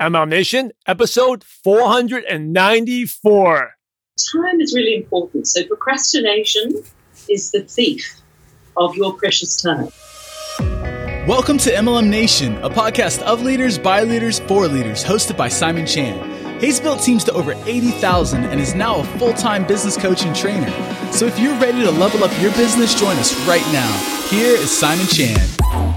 MLM Nation, episode 494. Time is really important. So, procrastination is the thief of your precious time. Welcome to MLM Nation, a podcast of leaders, by leaders, for leaders, hosted by Simon Chan. He's built teams to over 80,000 and is now a full time business coach and trainer. So if you're ready to level up your business, join us right now. Here is Simon Chan.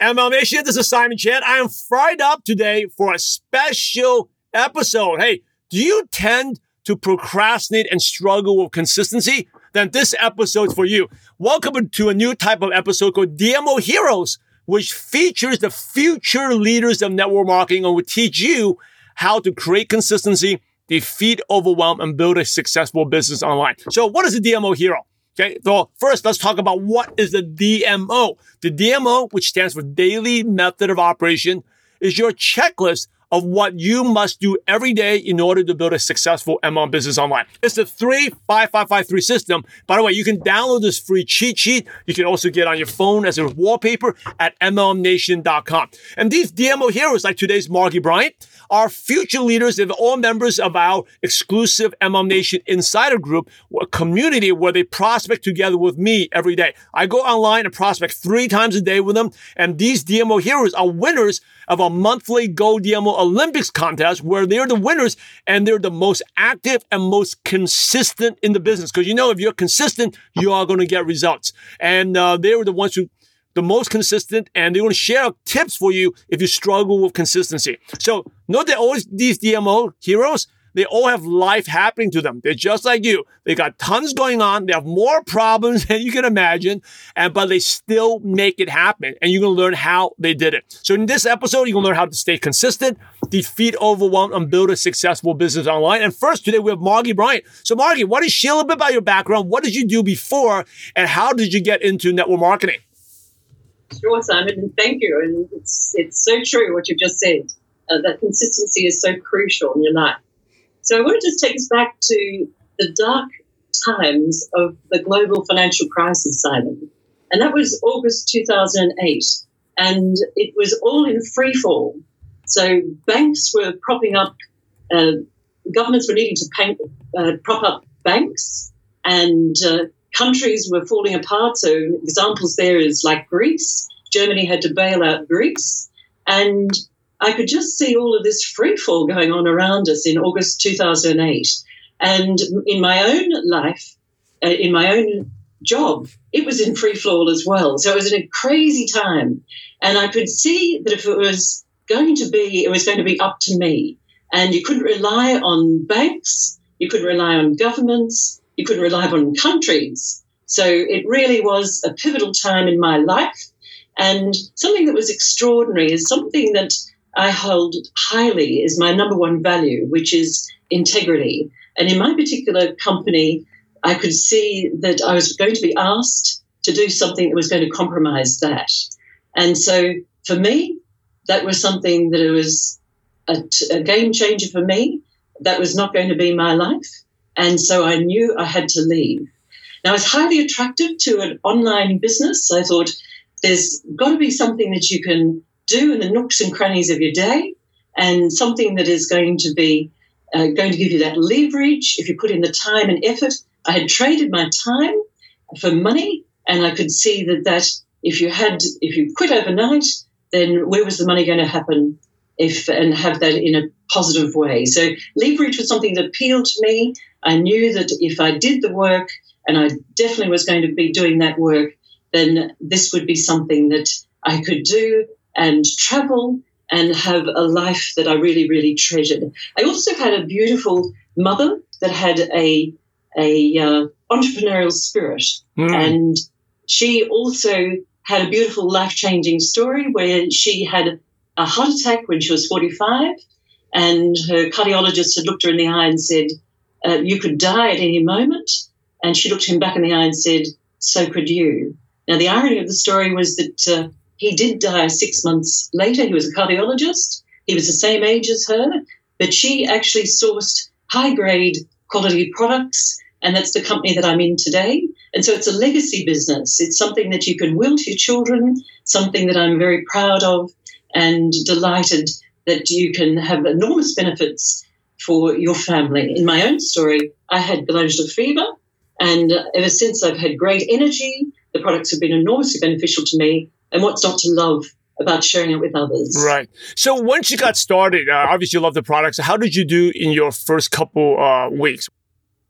MLM Nation, this is Simon Chan. I am fired up today for a special episode. Hey, do you tend to procrastinate and struggle with consistency? Then this episode's for you. Welcome to a new type of episode called DMO Heroes, which features the future leaders of network marketing and will teach you how to create consistency, defeat overwhelm, and build a successful business online. So what is a DMO hero? Okay, so first let's talk about what is the DMO. The DMO, which stands for Daily Method of Operation, is your checklist of what you must do every day in order to build a successful MLM business online. It's the 35553 system. By the way, you can download this free cheat sheet. You can also get on your phone as a wallpaper at MLMNation.com. And these DMO heroes, like today's Margie Bryant, are future leaders and all members of our exclusive MLM Nation Insider Group, a community where they prospect together with me every day. I go online and prospect three times a day with them. And these DMO heroes are winners of a monthly Go DMO Olympics contest where they're the winners and they're the most active and most consistent in the business. Because you know, if you're consistent, you are going to get results. And uh, they were the ones who the most consistent and they're going to share tips for you if you struggle with consistency. So note that all these DMO heroes, they all have life happening to them. They're just like you. They got tons going on. They have more problems than you can imagine, and but they still make it happen. And you're gonna learn how they did it. So in this episode, you're gonna learn how to stay consistent, defeat overwhelm, and build a successful business online. And first, today we have Margie Bryant. So Margie, what is share a little bit about your background? What did you do before, and how did you get into network marketing? Sure, Simon, and thank you. And it's it's so true what you've just said. Uh, that consistency is so crucial in your life. So I want to just take us back to the dark times of the global financial crisis, Simon, and that was August 2008, and it was all in free fall. So banks were propping up, uh, governments were needing to pay, uh, prop up banks, and uh, countries were falling apart. So examples there is like Greece. Germany had to bail out Greece. And I could just see all of this free fall going on around us in August 2008. And in my own life, uh, in my own job, it was in free fall as well. So it was a crazy time. And I could see that if it was going to be, it was going to be up to me. And you couldn't rely on banks, you couldn't rely on governments, you couldn't rely on countries. So it really was a pivotal time in my life. And something that was extraordinary is something that I hold highly is my number one value, which is integrity. And in my particular company, I could see that I was going to be asked to do something that was going to compromise that. And so for me, that was something that was a, a game changer for me. That was not going to be my life. And so I knew I had to leave. Now, I was highly attracted to an online business. I thought there's got to be something that you can do in the nooks and crannies of your day and something that is going to be uh, going to give you that leverage if you put in the time and effort. I had traded my time for money, and I could see that that if you had if you quit overnight, then where was the money going to happen if and have that in a positive way. So leverage was something that appealed to me. I knew that if I did the work, and I definitely was going to be doing that work, then this would be something that I could do and travel and have a life that I really, really treasured. I also had a beautiful mother that had a a uh, entrepreneurial spirit, mm. and she also had a beautiful life changing story where she had a heart attack when she was 45, and her cardiologist had looked her in the eye and said, uh, You could die at any moment. And she looked him back in the eye and said, So could you. Now, the irony of the story was that uh, he did die six months later. He was a cardiologist, he was the same age as her, but she actually sourced high grade quality products and that's the company that I'm in today. And so it's a legacy business. It's something that you can will to your children, something that I'm very proud of and delighted that you can have enormous benefits for your family. In my own story, I had glandular fever, and ever since I've had great energy. The products have been enormously beneficial to me. And what's not to love about sharing it with others? Right. So once you got started, uh, obviously you love the products. How did you do in your first couple uh, weeks?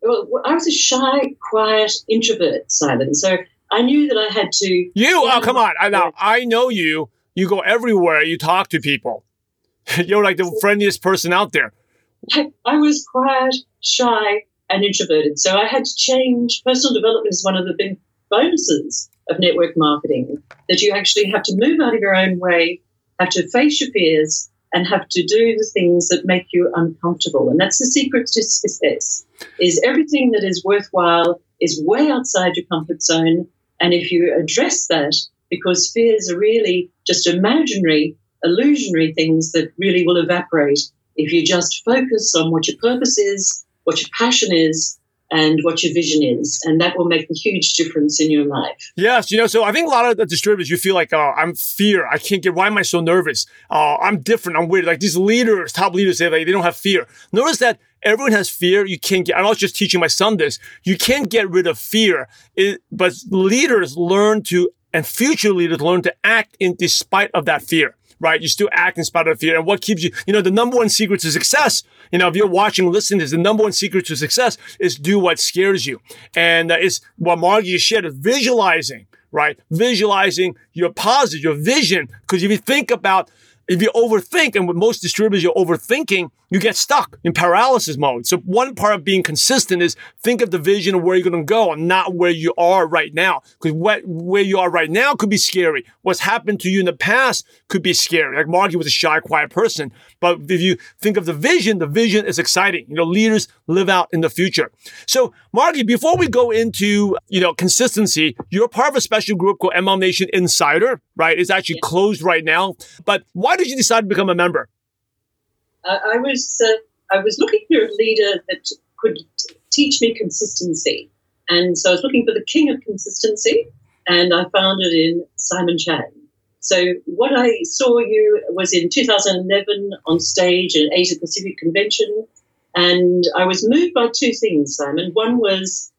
Well, I was a shy, quiet introvert, Simon. So I knew that I had to. You? Oh, come on! I know. I know you. You go everywhere. You talk to people. You're like the friendliest person out there. I, I was quiet, shy, and introverted. So I had to change. Personal development is one of the big bonuses of network marketing that you actually have to move out of your own way, have to face your fears, and have to do the things that make you uncomfortable. And that's the secret to success is everything that is worthwhile is way outside your comfort zone. And if you address that, because fears are really just imaginary, illusionary things that really will evaporate if you just focus on what your purpose is, what your passion is, and what your vision is. And that will make a huge difference in your life. Yes. You know, so I think a lot of the distributors, you feel like, oh, I'm fear. I can't get, why am I so nervous? Uh, I'm different. I'm weird. Like these leaders, top leaders say like they don't have fear. Notice that everyone has fear. You can't get, I was just teaching my son this. You can't get rid of fear. It, but leaders learn to, and future leaders learn to act in despite of that fear right? You still act in spite of fear. And what keeps you, you know, the number one secret to success, you know, if you're watching, listening this, the number one secret to success is do what scares you. And uh, it's what Margie shared is visualizing, right? Visualizing your positive, your vision. Because if you think about if you overthink, and with most distributors, you're overthinking, you get stuck in paralysis mode. So one part of being consistent is think of the vision of where you're going to go and not where you are right now. Because where you are right now could be scary. What's happened to you in the past could be scary. Like Margie was a shy, quiet person. But if you think of the vision, the vision is exciting. You know, leaders live out in the future. So Margie, before we go into, you know, consistency, you're part of a special group called MLM Nation Insider, right? It's actually closed right now. But why did you decide to become a member? Uh, I was uh, I was looking for a leader that could t- teach me consistency, and so I was looking for the king of consistency, and I found it in Simon Chan. So what I saw you was in 2011 on stage at Asia Pacific Convention, and I was moved by two things, Simon. One was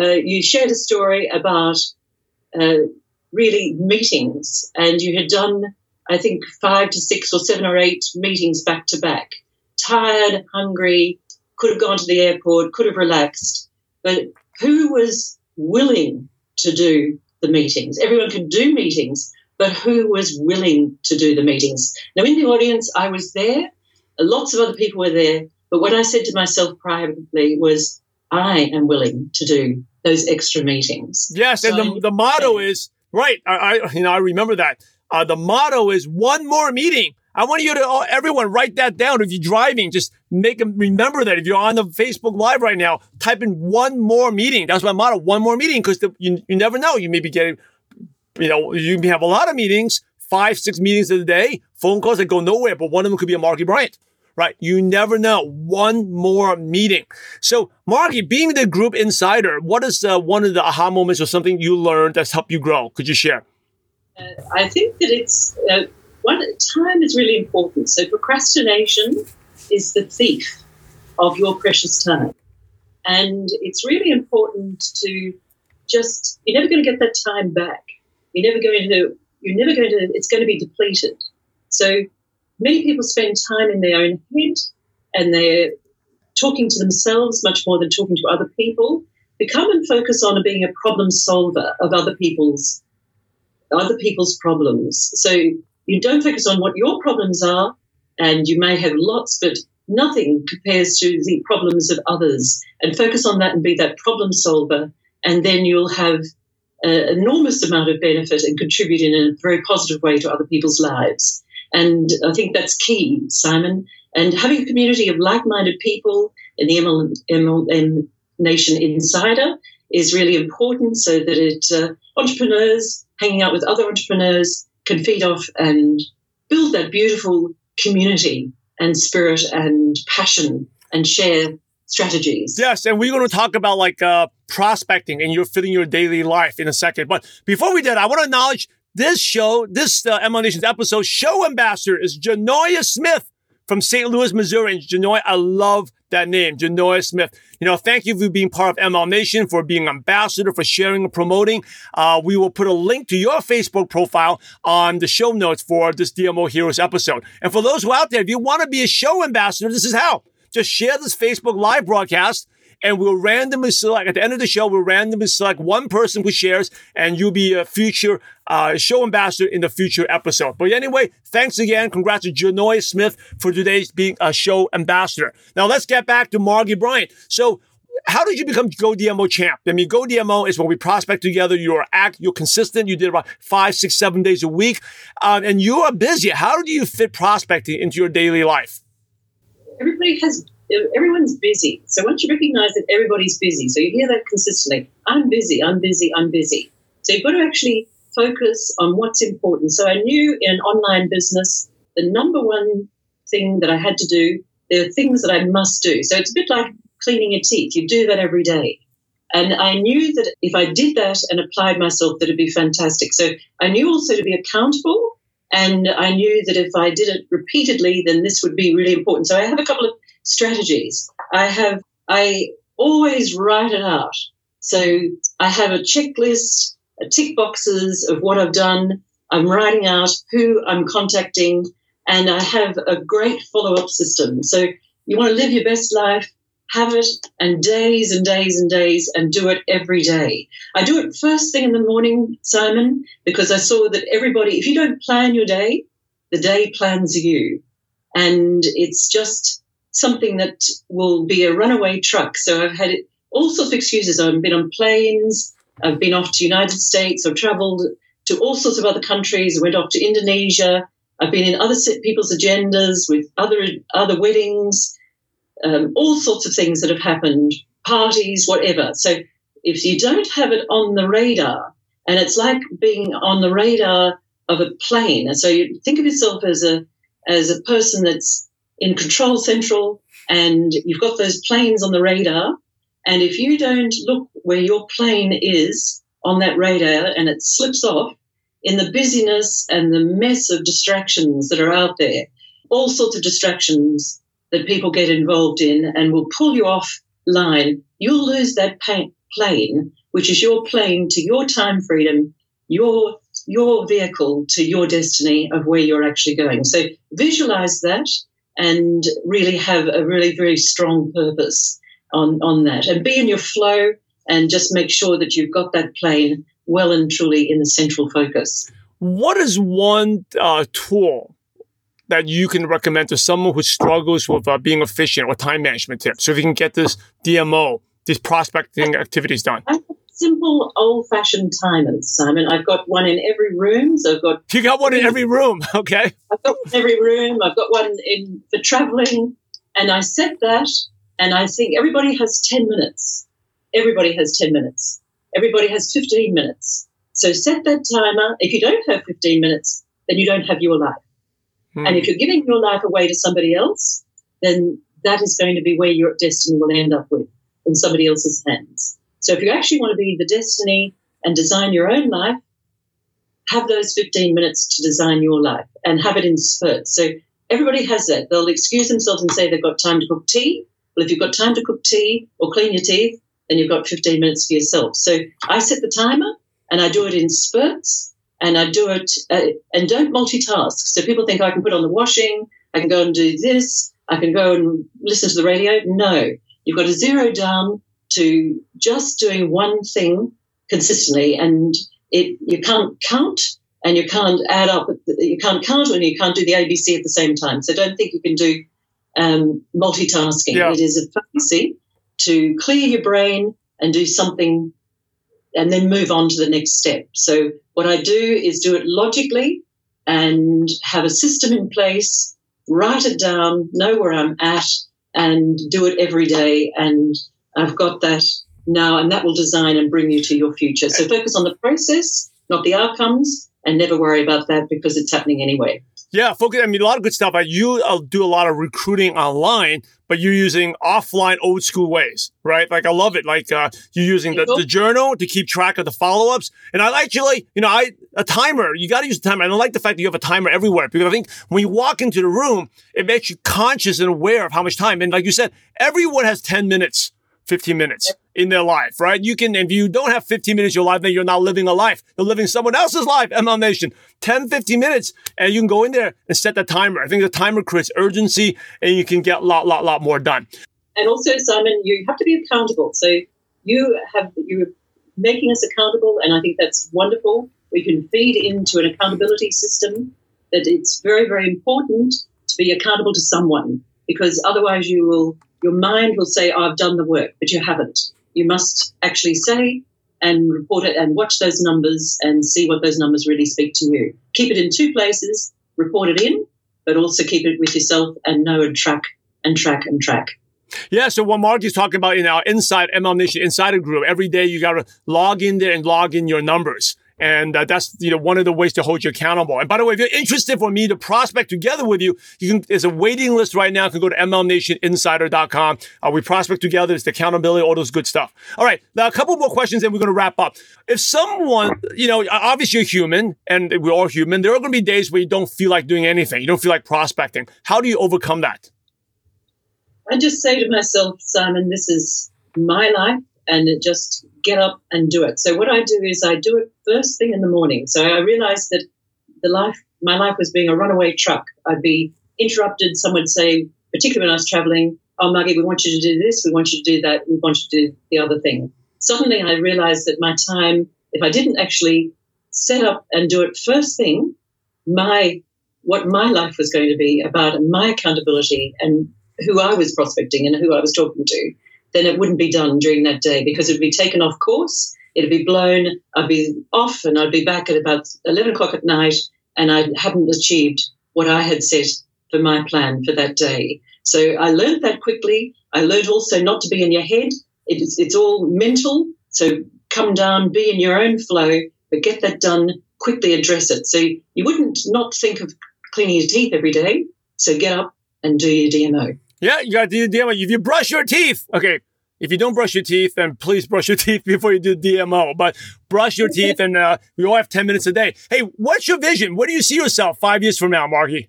uh, you shared a story about uh, really meetings, and you had done I think, five to six or seven or eight meetings back to back. Tired, hungry, could have gone to the airport, could have relaxed. But who was willing to do the meetings? Everyone can do meetings, but who was willing to do the meetings? Now, in the audience, I was there, lots of other people were there, but what I said to myself privately was, I am willing to do those extra meetings. Yes, so and the, the motto is right. I, I, you know I remember that uh, the motto is one more meeting. I want you to, uh, everyone, write that down. If you're driving, just make them remember that. If you're on the Facebook Live right now, type in one more meeting. That's my motto, one more meeting, because you, you never know. You may be getting, you know, you may have a lot of meetings, five, six meetings of the day, phone calls that go nowhere, but one of them could be a Margie Bryant, right? You never know. One more meeting. So, Margie, being the group insider, what is uh, one of the aha moments or something you learned that's helped you grow? Could you share? I think that it's uh, one time is really important. So procrastination is the thief of your precious time, and it's really important to just you're never going to get that time back. You're never going to you're never going to it's going to be depleted. So many people spend time in their own head and they're talking to themselves much more than talking to other people. Become and focus on being a problem solver of other people's other people's problems. So you don't focus on what your problems are, and you may have lots, but nothing compares to the problems of others. And focus on that and be that problem solver, and then you'll have an enormous amount of benefit and contribute in a very positive way to other people's lives. And I think that's key, Simon. And having a community of like minded people in the MLM, MLM Nation Insider is really important so that it uh, entrepreneurs hanging out with other entrepreneurs can feed off and build that beautiful community and spirit and passion and share strategies. Yes, and we're going to talk about like uh, prospecting and you're fitting your daily life in a second. But before we did, I want to acknowledge this show, this uh, MLM Nations episode, show ambassador is Janoya Smith from St. Louis, Missouri. And Janoya, I love that name, Janoya Smith. You know, thank you for being part of MLM Nation, for being ambassador, for sharing and promoting. Uh, we will put a link to your Facebook profile on the show notes for this DMO Heroes episode. And for those who are out there, if you want to be a show ambassador, this is how. Just share this Facebook live broadcast and we'll randomly select at the end of the show. We'll randomly select one person who shares, and you'll be a future uh, show ambassador in the future episode. But anyway, thanks again. Congrats to Janoya Smith for today's being a show ambassador. Now let's get back to Margie Bryant. So. How did you become Go DMO champ? I mean, Go DMO is when we prospect together. You're act, you're consistent. You did about five, six, seven days a week, um, and you are busy. How do you fit prospecting into your daily life? Everybody has everyone's busy. So once you recognize that everybody's busy, so you hear that consistently I'm busy, I'm busy, I'm busy. So you've got to actually focus on what's important. So I knew in online business, the number one thing that I had to do, there are things that I must do. So it's a bit like cleaning your teeth. You do that every day. And I knew that if I did that and applied myself, that it'd be fantastic. So I knew also to be accountable. And I knew that if I did it repeatedly, then this would be really important. So I have a couple of strategies. I have, I always write it out. So I have a checklist, a tick boxes of what I've done. I'm writing out who I'm contacting, and I have a great follow up system. So you want to live your best life, have it, and days and days and days, and do it every day. I do it first thing in the morning, Simon, because I saw that everybody, if you don't plan your day, the day plans you. And it's just something that will be a runaway truck. So I've had all sorts of excuses. I've been on planes, I've been off to United States, I've traveled to all sorts of other countries. I went off to Indonesia. I've been in other people's agendas with other other weddings, um, all sorts of things that have happened, parties, whatever. So if you don't have it on the radar, and it's like being on the radar of a plane. And so you think of yourself as a as a person that's in Control Central, and you've got those planes on the radar. And if you don't look where your plane is on that radar and it slips off in the busyness and the mess of distractions that are out there, all sorts of distractions that people get involved in and will pull you off line, you'll lose that plane, which is your plane to your time freedom, your your vehicle to your destiny of where you're actually going. So visualize that and really have a really very strong purpose on on that. And be in your flow and just make sure that you've got that plane well and truly in the central focus. What is one uh, tool that you can recommend to someone who struggles with uh, being efficient or time management tips? So if you can get this dmo these prospecting activities done simple old fashioned timers, Simon. I've got one in every room. So I've got You got one in every room, okay. I've got one in every room. I've got one in for traveling. And I set that and I think everybody has ten minutes. Everybody has ten minutes. Everybody has fifteen minutes. So set that timer. If you don't have fifteen minutes, then you don't have your life. Hmm. And if you're giving your life away to somebody else, then that is going to be where your destiny will end up with in somebody else's hands. So if you actually want to be the destiny and design your own life, have those 15 minutes to design your life and have it in spurts. So everybody has that. They'll excuse themselves and say they've got time to cook tea. Well, if you've got time to cook tea or clean your teeth, then you've got 15 minutes for yourself. So I set the timer and I do it in spurts and I do it uh, and don't multitask. So people think I can put on the washing, I can go and do this, I can go and listen to the radio. No, you've got to zero down to just doing one thing consistently and it you can't count and you can't add up you can't count and you can't do the abc at the same time. So don't think you can do um, multitasking. Yeah. it is a fancy to clear your brain and do something and then move on to the next step. So what i do is do it logically and have a system in place write it down know where i'm at and do it every day and I've got that now, and that will design and bring you to your future. So focus on the process, not the outcomes, and never worry about that because it's happening anyway. Yeah, focus. I mean, a lot of good stuff. You do a lot of recruiting online, but you're using offline, old school ways, right? Like I love it. Like uh, you're using the, the, journal to keep track of the follow ups, and I actually, you you know, I a timer. You got to use a timer. I don't like the fact that you have a timer everywhere because I think when you walk into the room, it makes you conscious and aware of how much time. And like you said, everyone has ten minutes 15 minutes in their life, right? You can, if you don't have 15 minutes in your life, then you're not living a life. You're living someone else's life, MLM Nation. 10, 15 minutes, and you can go in there and set the timer. I think the timer creates urgency and you can get a lot, lot, lot more done. And also, Simon, you have to be accountable. So you have, you're making us accountable, and I think that's wonderful. We can feed into an accountability system that it's very, very important to be accountable to someone because otherwise you will your mind will say, oh, I've done the work, but you haven't. You must actually say and report it and watch those numbers and see what those numbers really speak to you. Keep it in two places, report it in, but also keep it with yourself and know and track and track and track. Yeah, so what Mark is talking about in our Inside MLM Nation Insider Group, every day you got to log in there and log in your numbers. And uh, that's you know one of the ways to hold you accountable. And by the way, if you're interested for me to prospect together with you, you can. There's a waiting list right now. You can go to mlmnationinsider.com. Uh, we prospect together. It's the accountability, all those good stuff. All right, now a couple more questions, and we're going to wrap up. If someone, you know, obviously you're human, and we're all human. There are going to be days where you don't feel like doing anything. You don't feel like prospecting. How do you overcome that? I just say to myself, Simon, this is my life and it just get up and do it. So what I do is I do it first thing in the morning. So I realized that the life, my life was being a runaway truck. I'd be interrupted. Someone would say, particularly when I was traveling, oh, Maggie, we want you to do this. We want you to do that. We want you to do the other thing. Suddenly I realized that my time, if I didn't actually set up and do it first thing, my, what my life was going to be about my accountability and who I was prospecting and who I was talking to, then it wouldn't be done during that day because it would be taken off course. It'd be blown. I'd be off and I'd be back at about 11 o'clock at night and I hadn't achieved what I had set for my plan for that day. So I learned that quickly. I learned also not to be in your head. It's, it's all mental. So come down, be in your own flow, but get that done, quickly address it. So you wouldn't not think of cleaning your teeth every day. So get up and do your DMO. Yeah, you got to do DMO. If you brush your teeth, okay. If you don't brush your teeth, then please brush your teeth before you do DMO. But brush your teeth, and uh, we all have 10 minutes a day. Hey, what's your vision? What do you see yourself five years from now, Margie?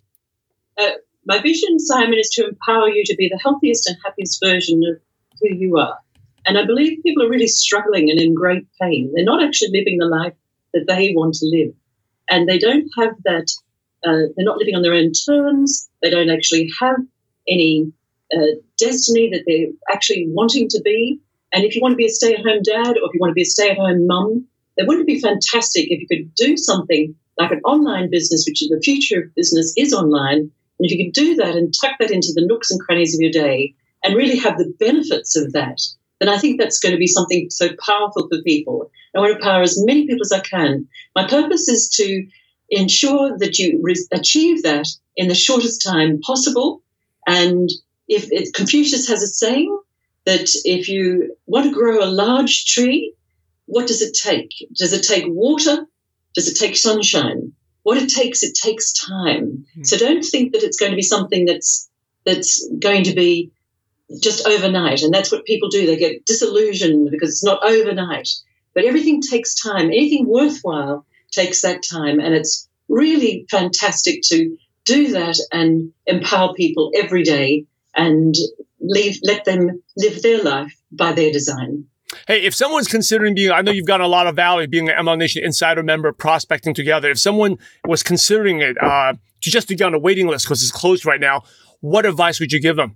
Uh, my vision, Simon, is to empower you to be the healthiest and happiest version of who you are. And I believe people are really struggling and in great pain. They're not actually living the life that they want to live. And they don't have that, uh, they're not living on their own terms. They don't actually have any destiny that they're actually wanting to be. And if you want to be a stay at home dad or if you want to be a stay at home mum, then wouldn't it be fantastic if you could do something like an online business, which is the future of business is online. And if you could do that and tuck that into the nooks and crannies of your day and really have the benefits of that, then I think that's going to be something so powerful for people. I want to empower as many people as I can. My purpose is to ensure that you re- achieve that in the shortest time possible and if it, Confucius has a saying that if you want to grow a large tree, what does it take? Does it take water? Does it take sunshine? What it takes, it takes time. Mm. So don't think that it's going to be something that's that's going to be just overnight. And that's what people do. They get disillusioned because it's not overnight. But everything takes time. Anything worthwhile takes that time. And it's really fantastic to do that and empower people every day and leave, let them live their life by their design. Hey, if someone's considering being, I know you've got a lot of value being an MLM Nation insider member, prospecting together. If someone was considering it uh, to just to get on a waiting list because it's closed right now, what advice would you give them?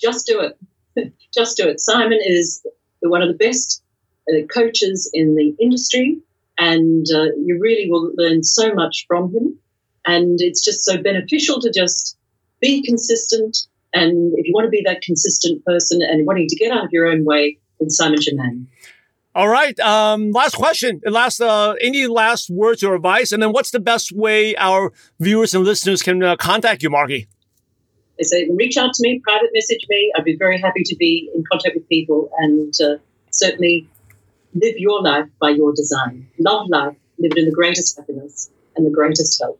Just do it. just do it. Simon is one of the best uh, coaches in the industry, and uh, you really will learn so much from him. And it's just so beneficial to just be consistent, and if you want to be that consistent person and wanting to get out of your own way, then Simon's your man. All right. Um, last question. Last, uh, any last words or advice? And then what's the best way our viewers and listeners can uh, contact you, Margie? They say, reach out to me, private message me. I'd be very happy to be in contact with people and uh, certainly live your life by your design. Love life, live it in the greatest happiness and the greatest health.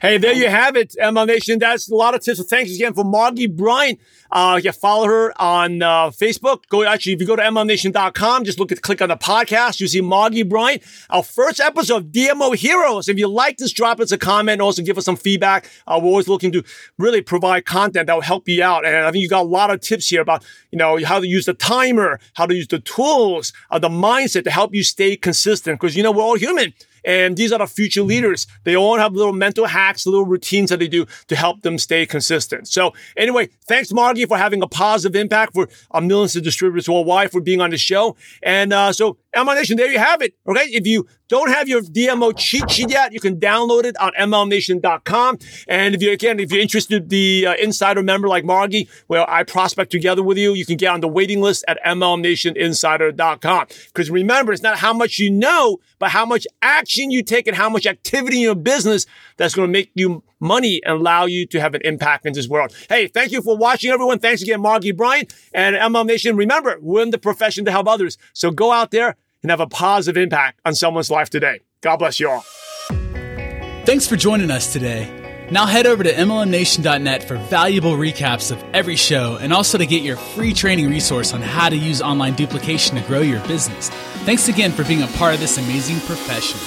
Hey, there you have it, MLM Nation. That's a lot of tips. So thanks again for Margie Bryant. Uh, you follow her on uh, Facebook. Go actually, if you go to MLMNation.com, just look at click on the podcast. You see Margie Bryant. Our first episode of DMO Heroes. If you like this, drop us a comment. Also give us some feedback. Uh, we're always looking to really provide content that will help you out. And I think you got a lot of tips here about you know how to use the timer, how to use the tools, uh, the mindset to help you stay consistent. Because you know we're all human. And these are the future leaders. They all have little mental hacks, little routines that they do to help them stay consistent. So anyway, thanks Margie for having a positive impact for uh, millions of distributors worldwide for being on the show. And uh, so MLM Nation, there you have it. Okay. If you don't have your DMO cheat sheet yet, you can download it on MLMNation.com. And if you, again, if you're interested, the uh, insider member like Margie, where I prospect together with you, you can get on the waiting list at MLMNationinsider.com. Because remember, it's not how much you know, but how much action you take and how much activity in your business that's going to make you money and allow you to have an impact in this world. Hey, thank you for watching, everyone. Thanks again, Margie Bryant and MLM Nation. Remember, we're in the profession to help others. So go out there and have a positive impact on someone's life today. God bless you all. Thanks for joining us today. Now head over to MLMNation.net for valuable recaps of every show and also to get your free training resource on how to use online duplication to grow your business. Thanks again for being a part of this amazing profession.